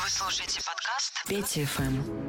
Вы слушаете подкаст Пети ФМ.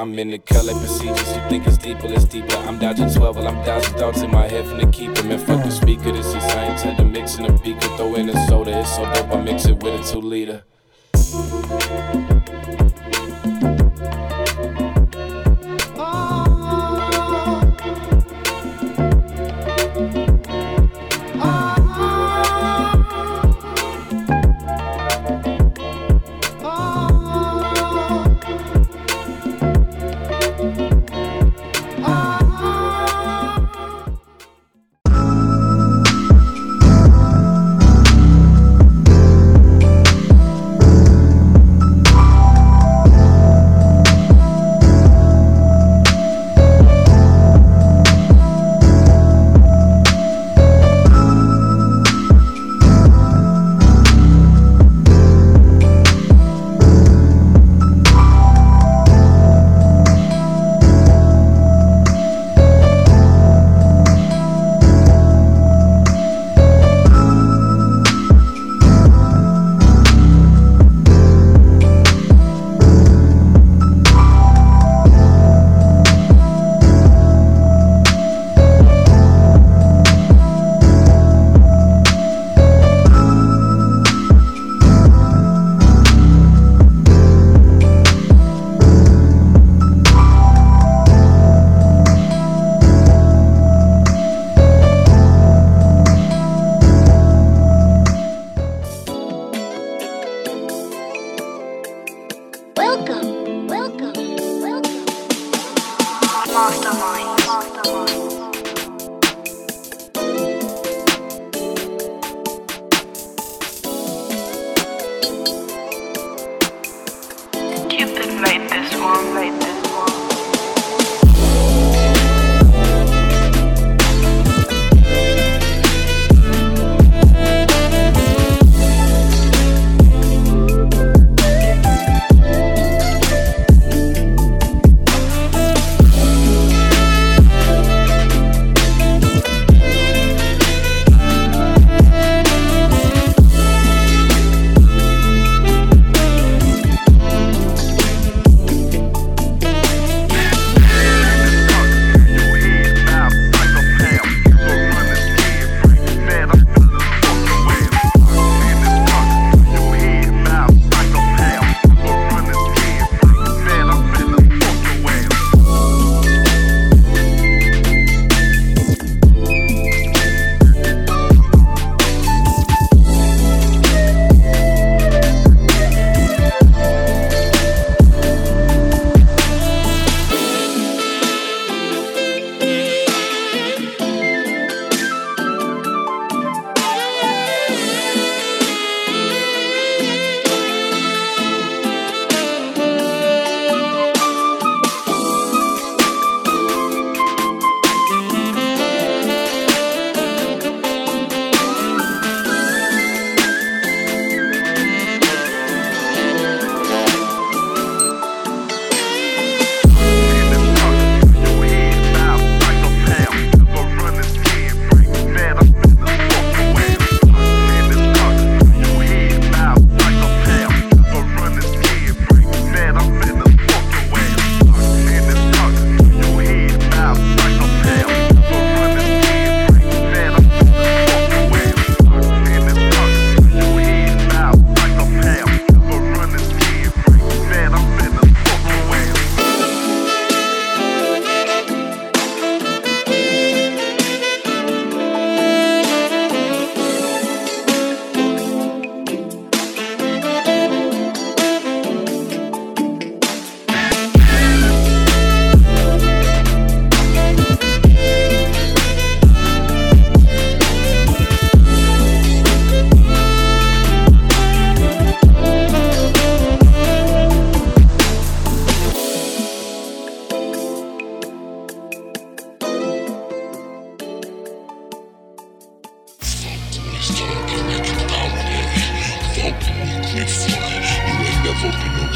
I'm in the color procedures. You think it's deeper, it's deeper. I'm dodging 12, I'm dodging thoughts in my head from the keeper. Man, fuck the speaker, this is I intend to mix in a beaker. Throw in a soda, it's so dope. I mix it with a two liter.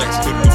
sex could be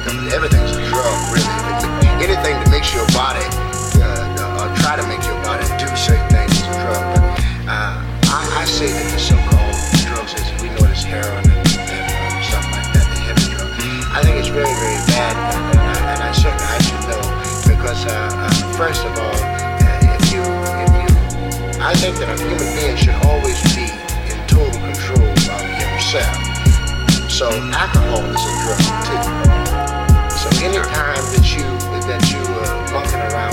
everything's a drug, really. Anything that makes your body, uh, uh, uh, try to make your body do certain things is a drug. But uh, I, I, say that the so-called drugs, as we know it as heroin and, and uh, um, stuff like that, the heavy drug, I think it's very, very bad, and, and, I, and I certainly I should know, because uh, first of all, if you, if you, I think that a human being should always be in total control of himself. So alcohol is a drug too. Any time that you that you uh, bunking around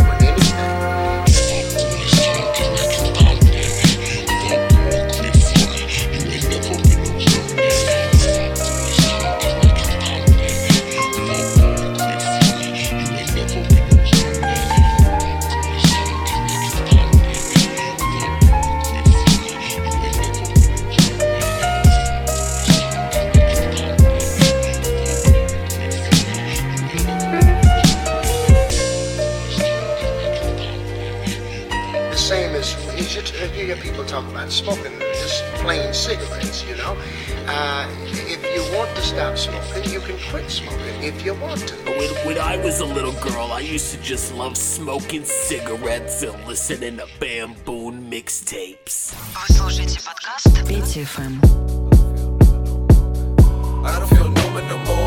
talking about smoking, just plain cigarettes, you know. Uh, if you want to stop smoking, you can quit smoking if you want to. When, when I was a little girl, I used to just love smoking cigarettes and listening to bamboo mixtapes. I don't feel no more.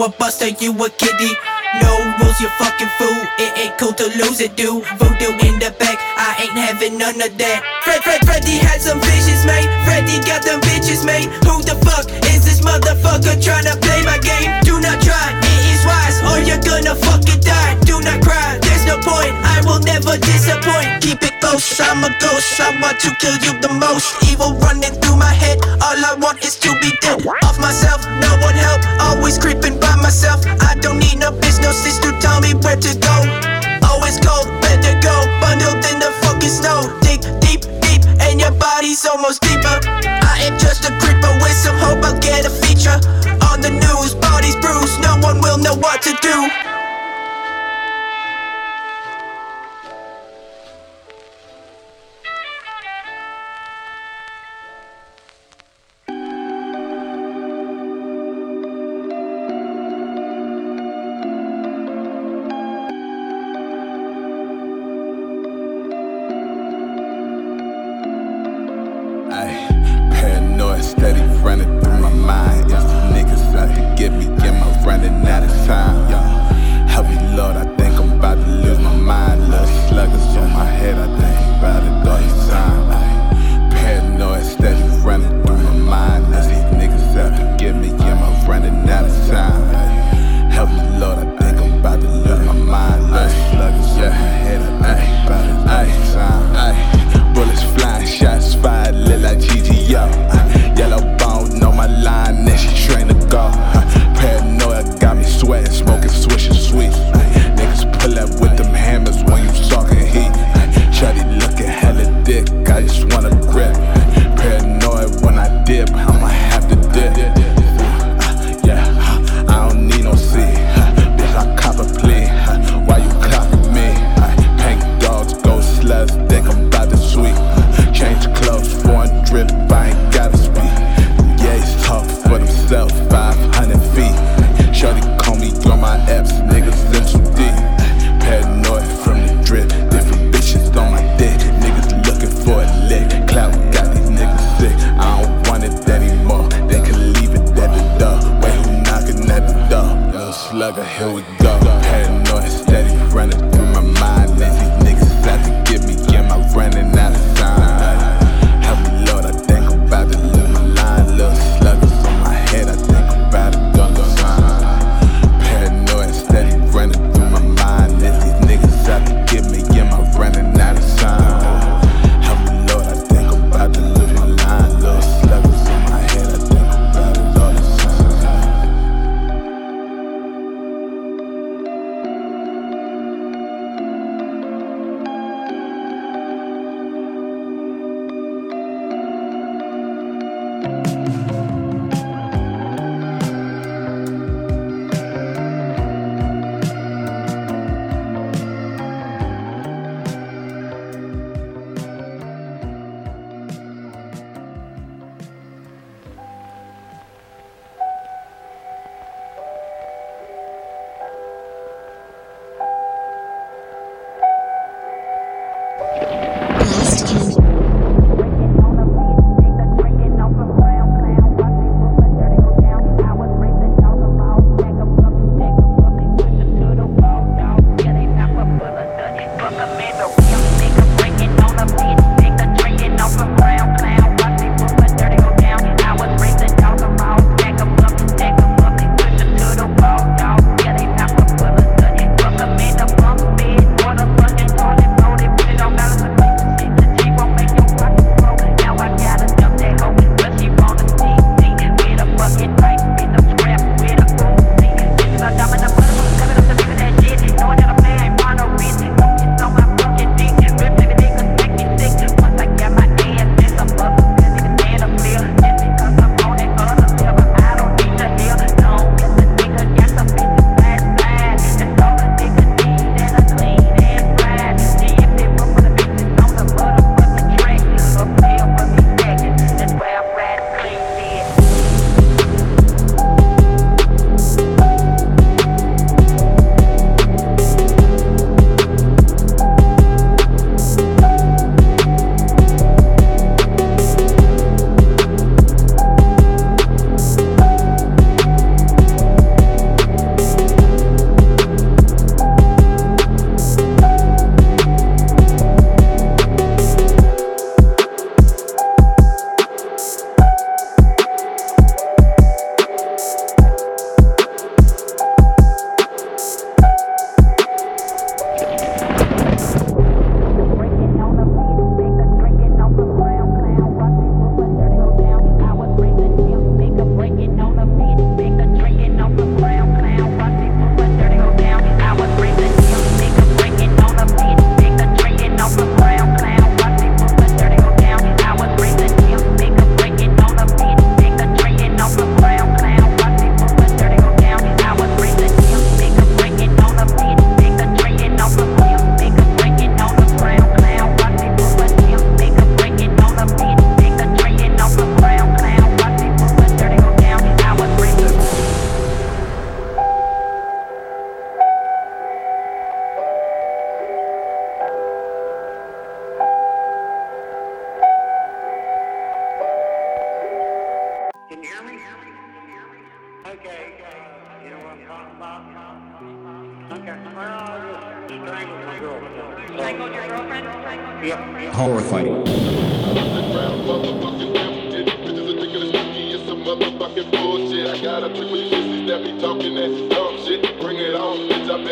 a buster, you a kitty. No rules, you fucking fool. It ain't cool to lose it, dude. Voodoo in the back, I ain't having none of that. Fred, Fred, Freddy had some vision. to kill you the most. Evil running through my head, all I want is to be dead. Off myself, no one help, always creeping by myself. I don't need no bitch, no to tell me where to go. Always cold, better go, bundled in the fucking snow. Dig deep, deep, and your body's almost deeper. I am just a creeper with some hope I'll get a feature. On the news, bodies bruised, no one will know what to do. go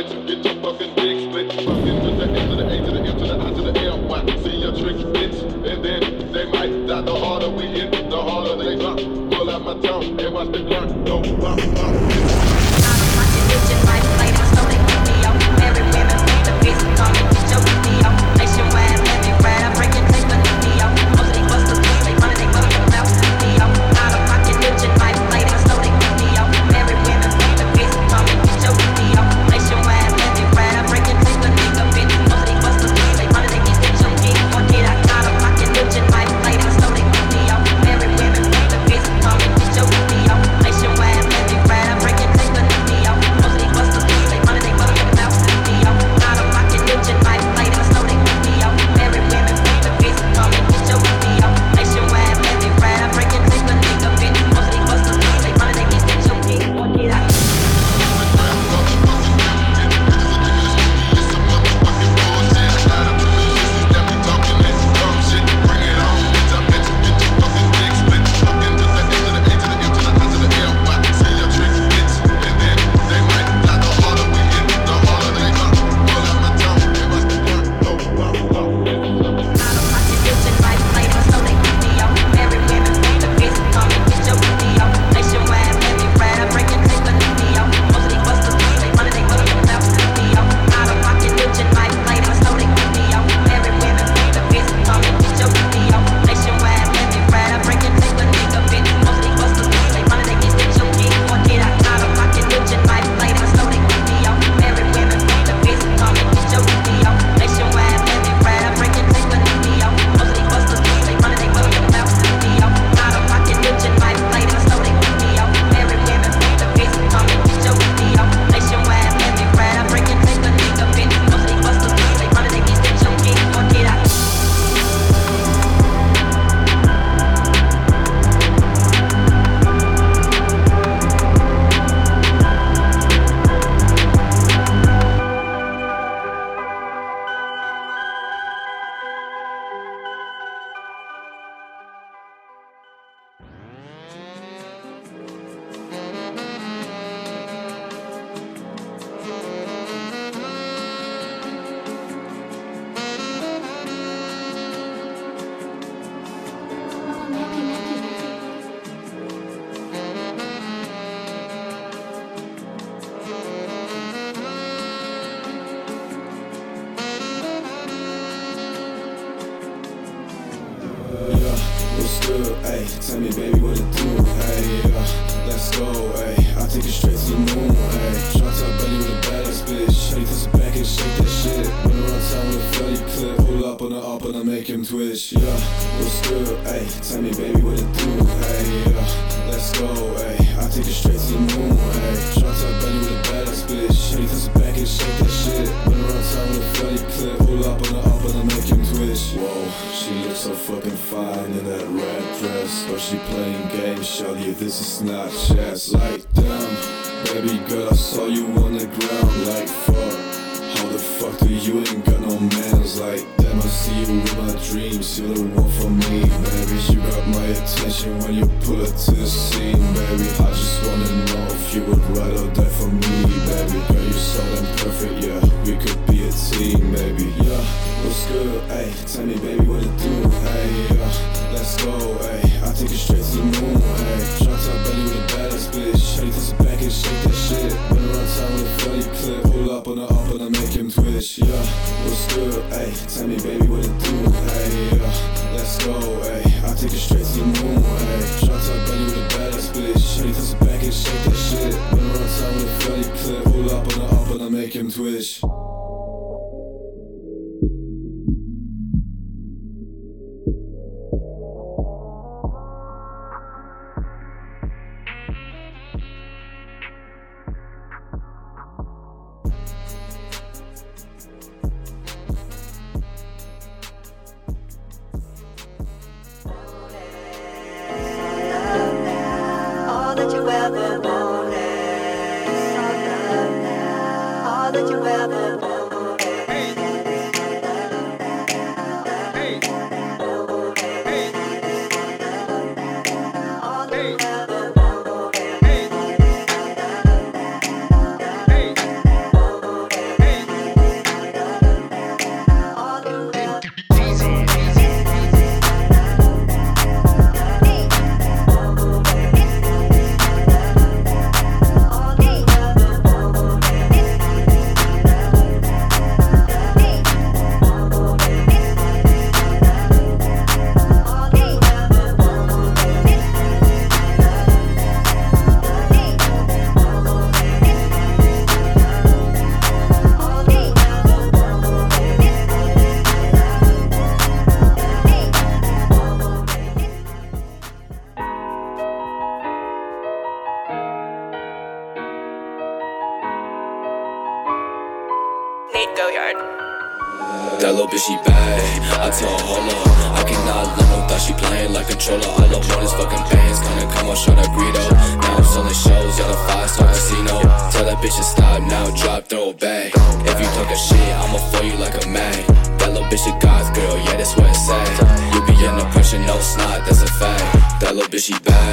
bet you get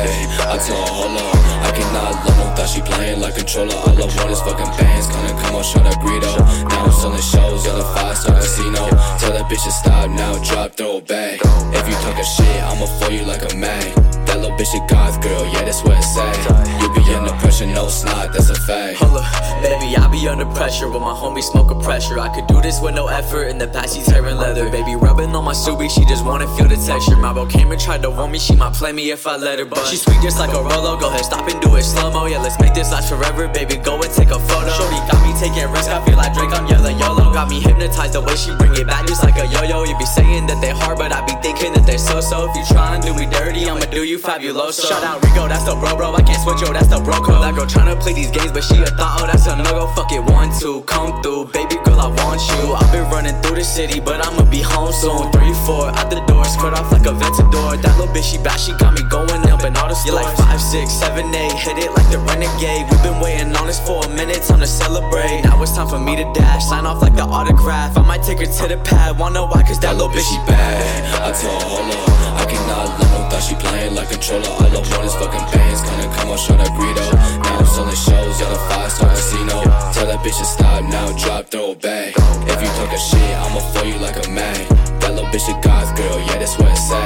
I told her, hold up. I cannot let no thought she playing like controller. All I want is fucking bands. Gonna come on, show that burrito. Now I'm selling shows at a five star casino. Tell that bitch to stop now, drop, throw it back. If you talk a shit, I'ma fool you like a man. That little bitch a goth girl, yeah, that's what it say. You be under pressure, no snot, that's a fact. Hold up, baby, I be under pressure with my homie smoking pressure. I could do this with no effort. In the past, she's tearing leather. Baby, rubbing on my subi, she just wanna feel the texture. My bro came and tried to warn me, she might play me if I let her. But she sweet just like a Rolo. Go ahead, stop and do it slow mo. Yeah, let's make this last forever, baby. Go and take a photo. Shorty got me taking risks, I feel like Drake, I'm yelling YOLO. Got me hypnotized the way she bring it back, just like a yo yo. You be saying that they hard, but I be thinking that they so so. If you try and do me dirty, I'ma do you fabuloso. Shout out Rico, that's the bro bro. I can't switch yo, that's the bro code. That girl tryna play these games, but she a thought, oh, that's a no go. Fuck it, one, two, come through. Baby girl, I want you. I've been running through the city, but I'ma be home soon. Three, four, out the doors, cut off like a Ventador. That little bitch, she bad, she got me going up in all the stores. Yeah, like five, six, seven, eight, hit it like the renegade. We've been waiting on this for a minute, time to celebrate. Now it's time for me to dash, sign off like the autograph. I might take her to the pad, wanna why? Cause that little bitch, she bad. I told her. I cannot no thought she playing like controller. All I want is fucking bands. Gonna come on, show that burrito. Now I'm selling shows at a five star casino. Tell that bitch to stop now, drop, throw a bag. If you talk a shit, I'ma throw you like a man. That little bitch a goth girl, yeah, that's what it say.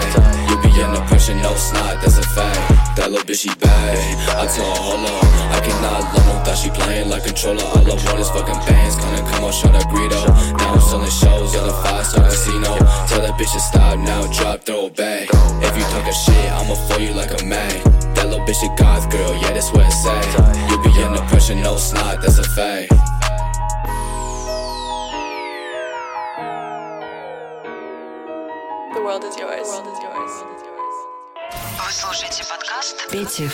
You be under pressure, no snot, that's a fact. That little bitch, she bad. I told her, hold up. I cannot let no thought she playing like controller. All I want is fucking bands. Gonna come on, show that burrito. Now I'm selling shows a five star casino. Tell that bitch to stop now, drop, throw it back. If you talk a shit, I'ma fool you like a man. That little bitch a goth girl, yeah, that's what it say. You be under pressure, no snot, that's a fact. World is yours. Вы слушаете подкаст Петя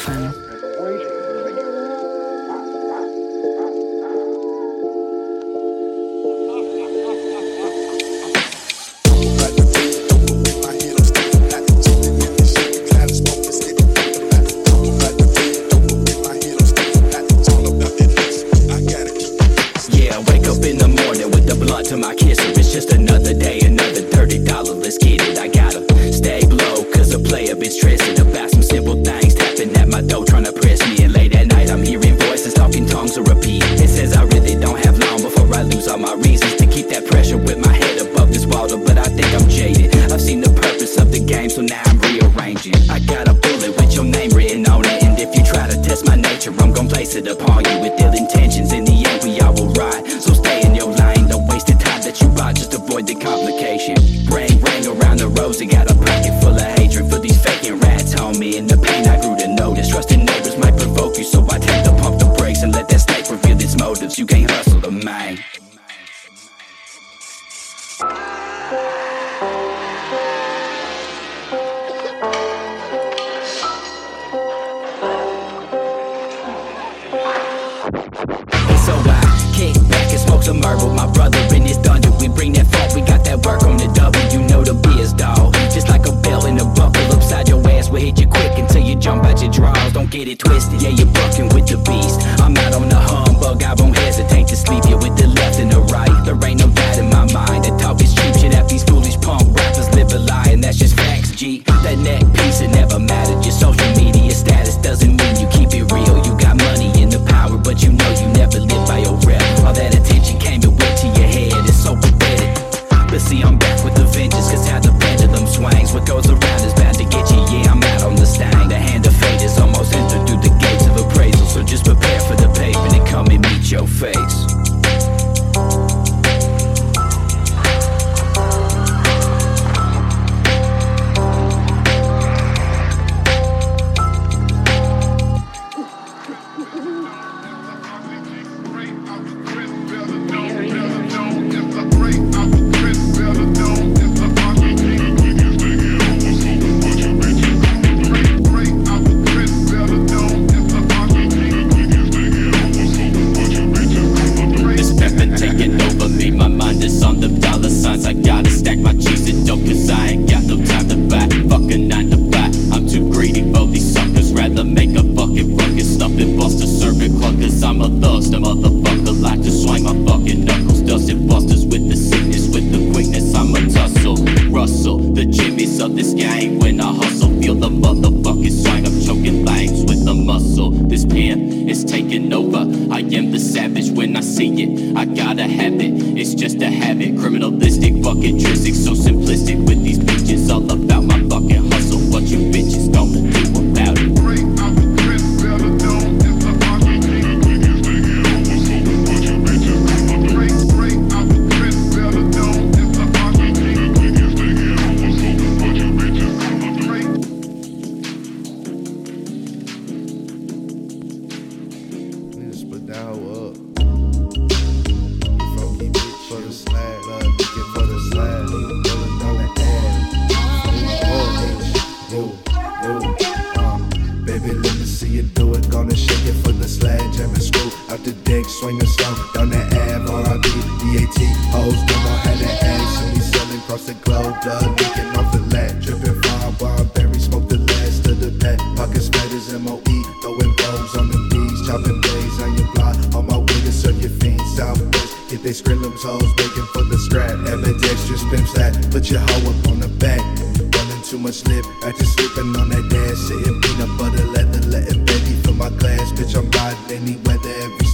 just pimps that put your hoe up on the back. Running too much lip after sleeping on that dash. Sitting peanut butter leather, letting Betty fill my glass. Bitch, I'm riding any weather, every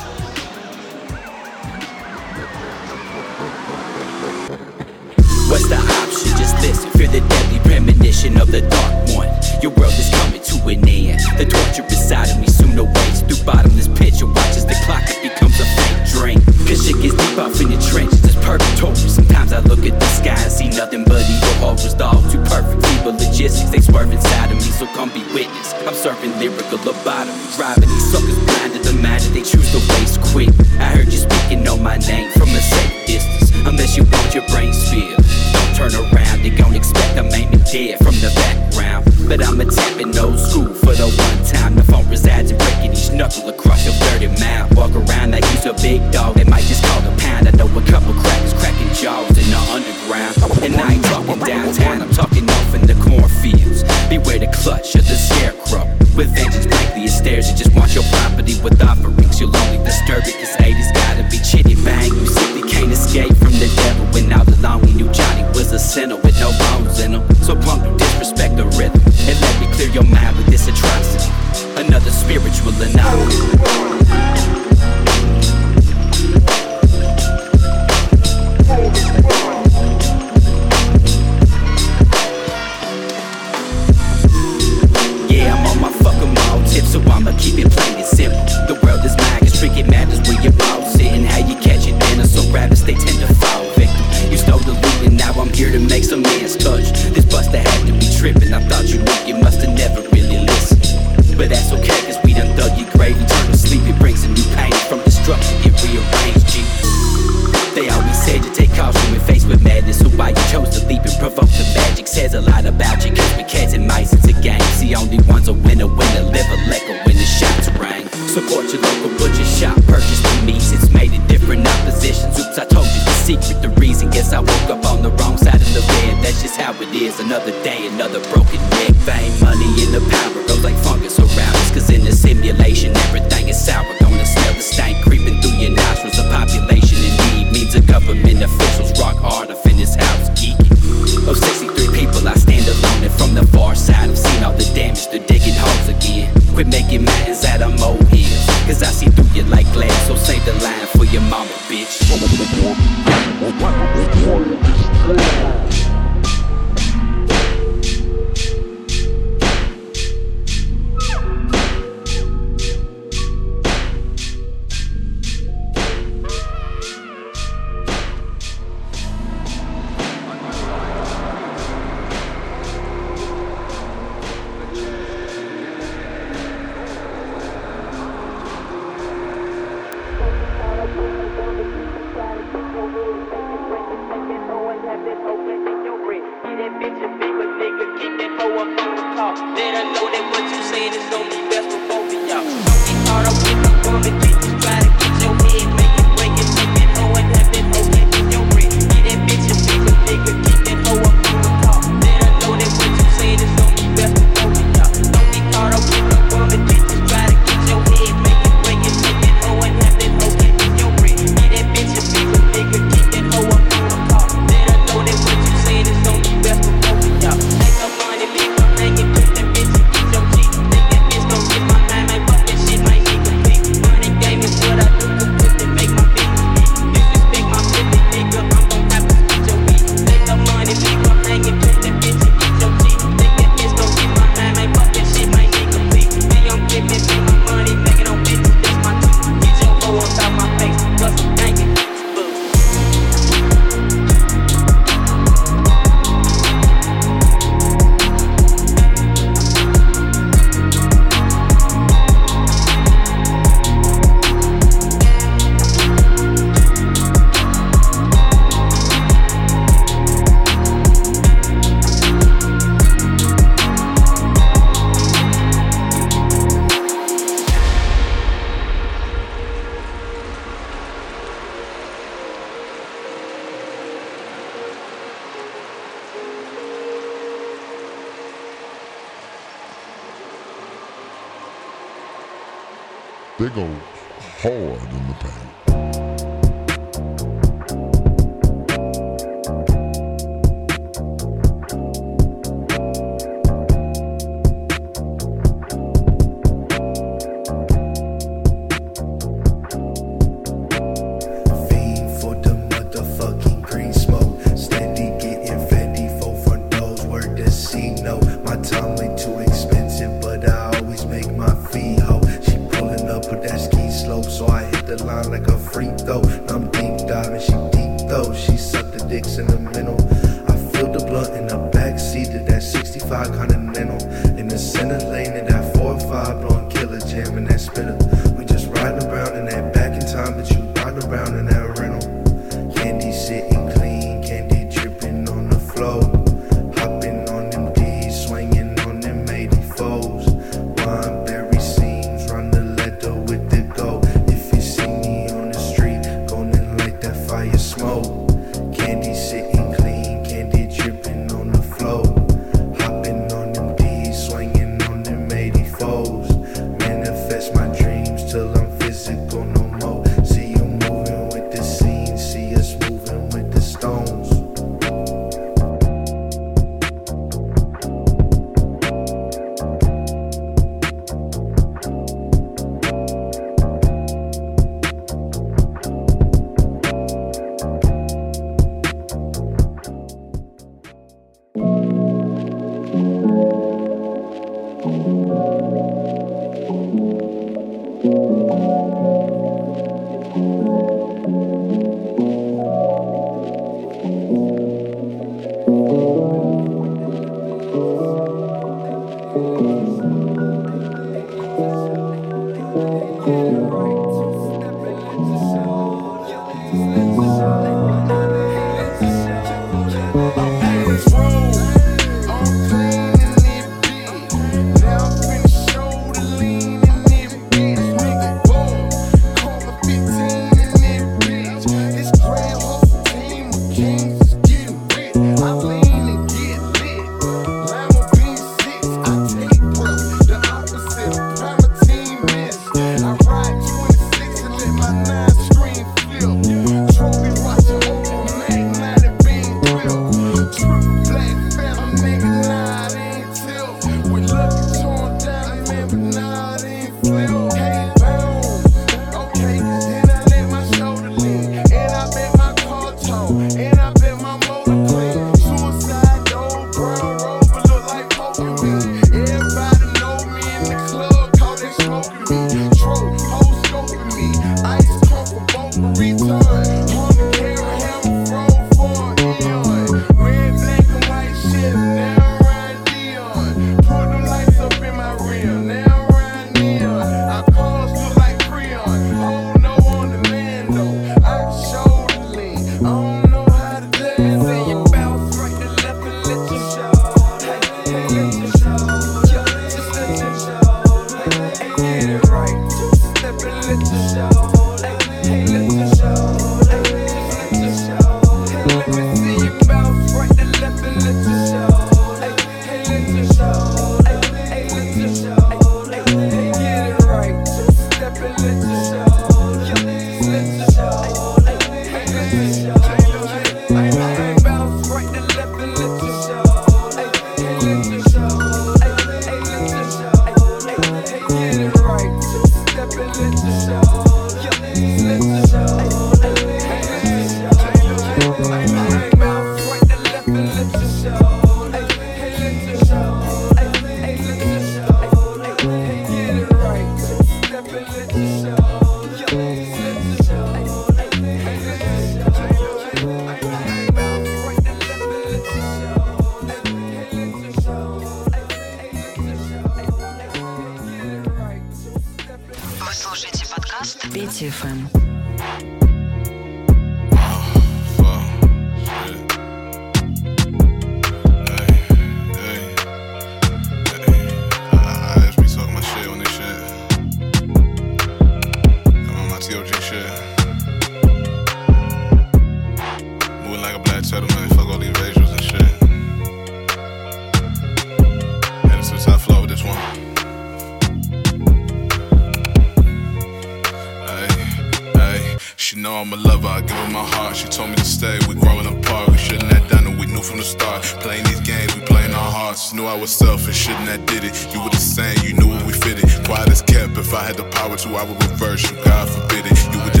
I'm a lover, I give her my heart. She told me to stay, we growing apart. We shouldn't have done it, we knew from the start. Playing these games, we playing our hearts. Knew I was selfish, shouldn't have did it. You were the same, you knew what we fitted. Quiet as kept, if I had the power to, I would reverse you. God forbid it. You would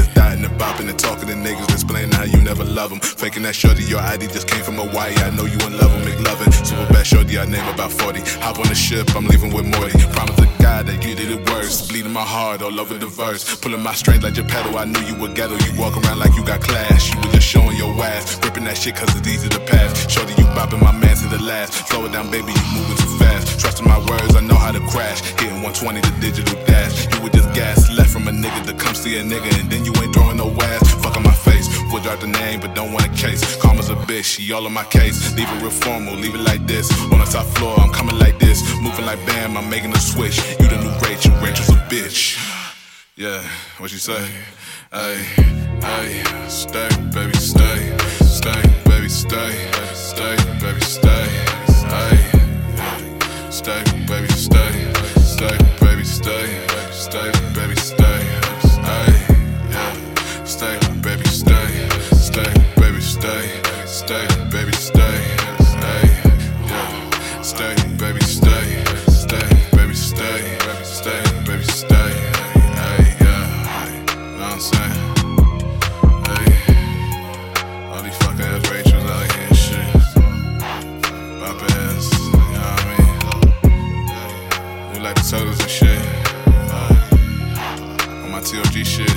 bopping and talking to niggas, explaining how you never love them. Faking that shorty, your ID just came from Hawaii. I know you in love with McLovin. Super bad shorty, I name about 40. Hop on the ship, I'm leaving with Morty. Promise to God that you did it worse. Bleeding my heart all over the verse. Pulling my strength like your pedal. I knew you were ghetto. You walk around like you got class. You were just showing your ass. Ripping that shit cause it's easy to pass. Shorty, you bopping my man to the last. Slow it down, baby, you moving too. Trusting my words, I know how to crash. Hitting 120 the digital dash. You were just gas left from a nigga to come see a nigga. And then you ain't throwing no ass. Fuck on my face. Would drop the name, but don't want a case. Karma's a bitch, she all on my case. Leave it real formal, leave it like this. On the top floor, I'm coming like this. Moving like Bam, I'm making a switch. You the new Rachel, Rachel's a bitch. Yeah, what you say? Hey, hey, stay, baby, stay. Stay, baby, stay. Stay, baby, stay. Stay, baby, stay. Stay, baby, stay. Stay, shit.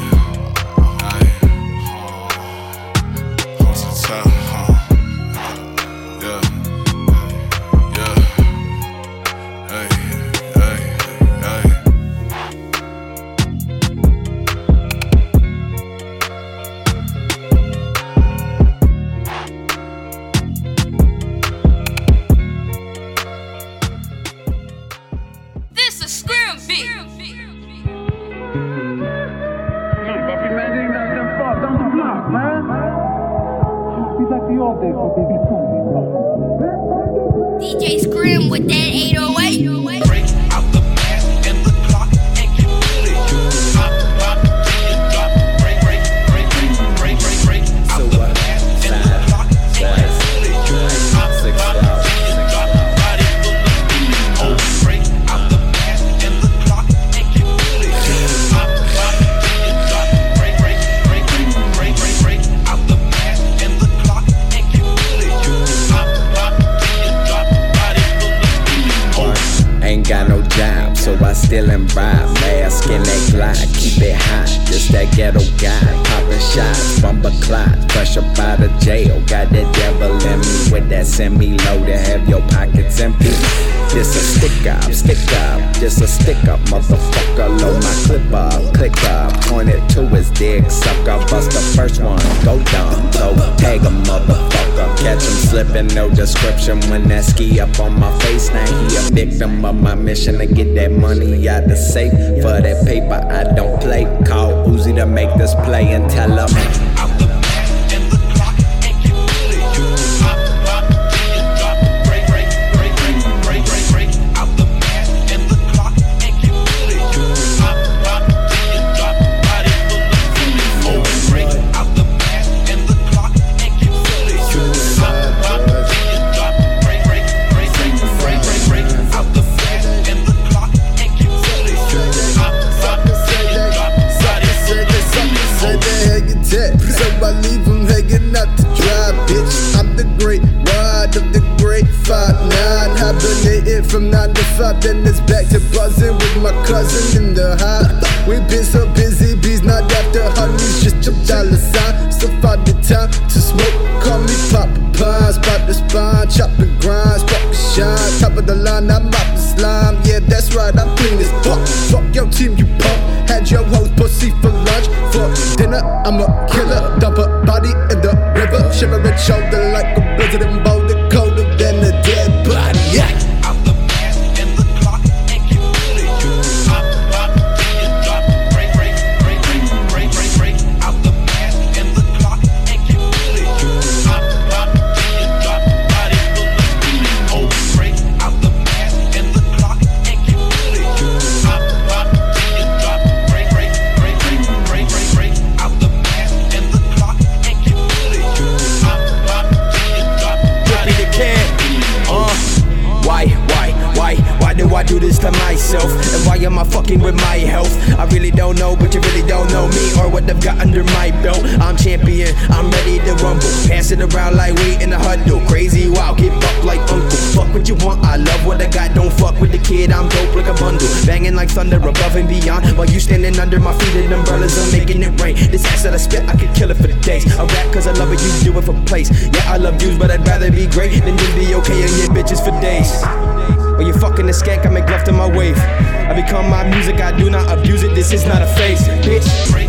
Great wide of the great five nine, hibernated from nine to five, then it's back to buzzing with my cousin in the high. We've been so busy, bees not after honeys, just your dollar sign. So find the time to smoke, call me Papa Pine, spot the spine, chopping grinds, pop the shine, top of the line, I'm out the slime. Yeah, that's right, I'm clean as fuck. Fuck your team, you punk. Had your hoes pussy for lunch. For dinner, I'm a killer. Dump river. Shivering shoulder like a blizzard and boulder. myself? And why am I fucking with my health? I really don't know, but you really don't know me or what I've got under my belt. I'm champion, I'm ready to rumble. Pass it around like we in a huddle. Crazy wild, get up like uncle. Fuck what you want, I love what I got. Don't fuck with the kid, I'm dope like a bundle. Banging like thunder above and beyond. While you standing under my feet in umbrellas, I'm making it rain. This ass that I spit, I could kill it for the days. I rap cause I love it, you do it for place. Yeah, I love views, but I'd rather be great than just be okay and get bitches for days. Or you fucking a skank, I make love to my wave. I become my music, I do not abuse it, this is not a phase, bitch.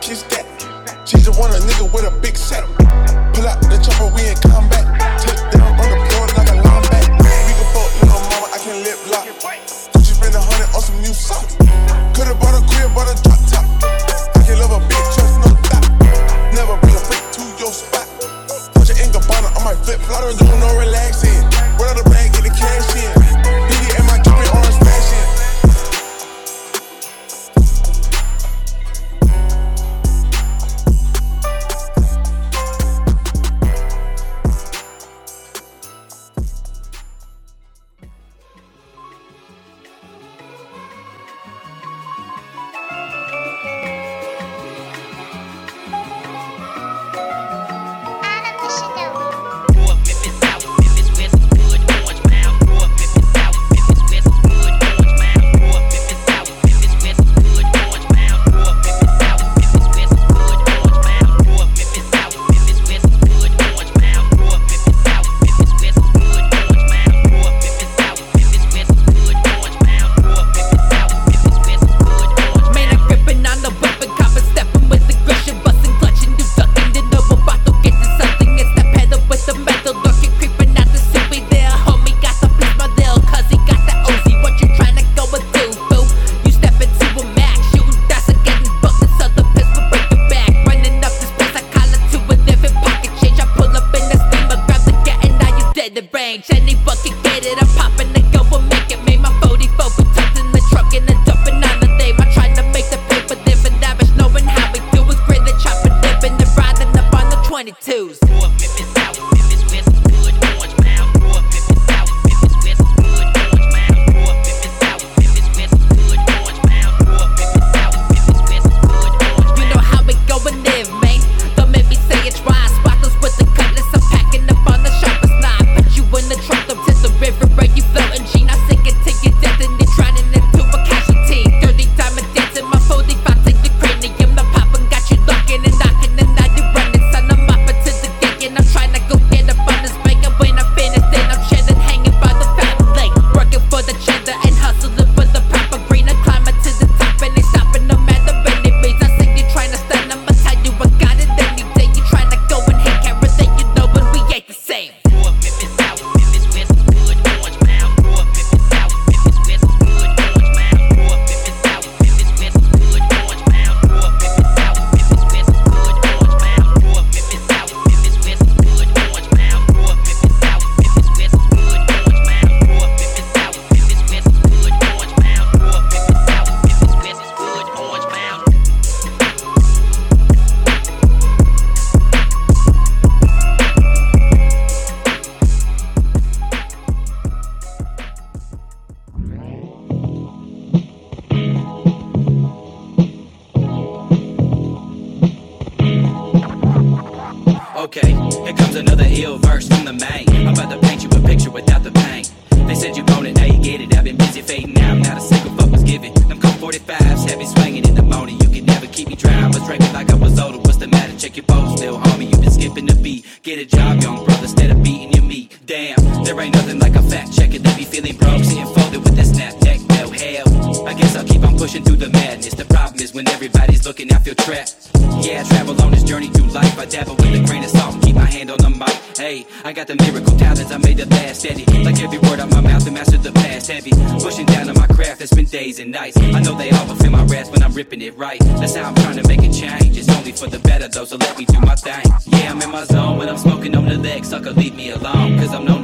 kiss that. She's the one a nigga with a big set. Pull out the chopper, we in combat. Take down on the floor like a lineback. We can fuck little mama, I can lip lock. Gucci spend a hundred on some new socks. Could've bought a crib, bought a drop. Sucker, leave me alone, cause I'm known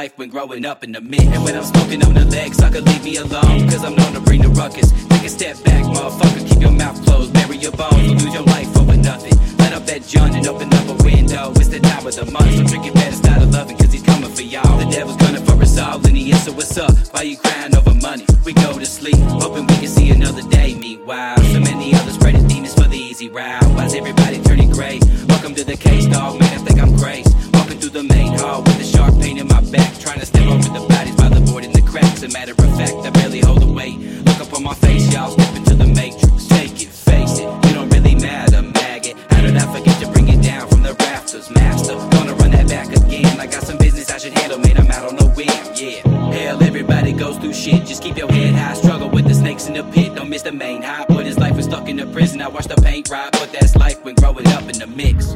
life when growing up in the mid. And when I'm smoking on the leg, sucker, leave me alone. Cause I'm known to bring the ruckus. Take a step back, motherfucker, keep your mouth closed, bury your bones, or lose your life over nothing. Light up that joint and open up a window. It's the time of the month, so drink it better, start of loving, cause he's coming for y'all. The devil's gonna for us all, and he answer what's up. Why you crying over money? We go to sleep, hoping we can see another day. Meanwhile, so many others easy route. Why's everybody turning gray? Welcome to the case, dog, man, I think I'm Grace. Walking through the main hall with a sharp pain in my back, trying to step over the bodies by the board in the cracks. A matter of fact, I barely hold the weight. Look up on my face, y'all, step into the matrix. Take it, face it, you don't really matter, maggot. How did I forget to bring it down from the rafters, master? Gonna run that back again. I got some business I should handle, man, I'm out on a whim, yeah. Hell, everybody goes through shit. Just keep your head high, struggle with the snakes in the pit. Don't miss the main high, but his life was stuck in the prison. I watched the paint ride, but that's life when growing up in the mix.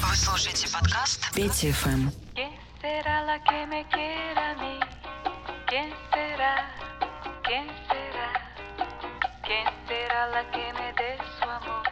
Вы слушаете подкаст Петя ФМ. ¿Quién será la que me quiera a mí? ¿Quién será? ¿Quién será? ¿Quién será la que me dé su amor?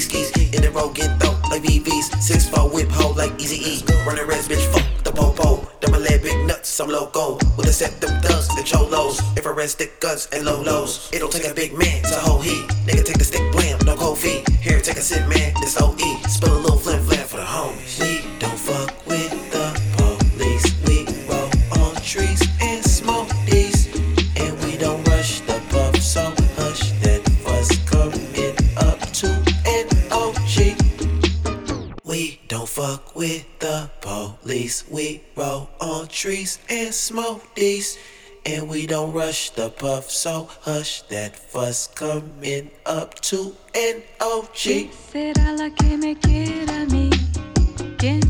ski skis in the road, get throw like VVs. Six four whip hole like Easy E. Running res bitch, fuck the popo. Double leg big nuts, I'm loco. With a set them thugs, the cholos. Infrared stick guns and low lows. It don't take a big man to hold heat. Don't rush the puff, so hush that fuss coming up to an OG. será la que me quiera a mí? ¿Quién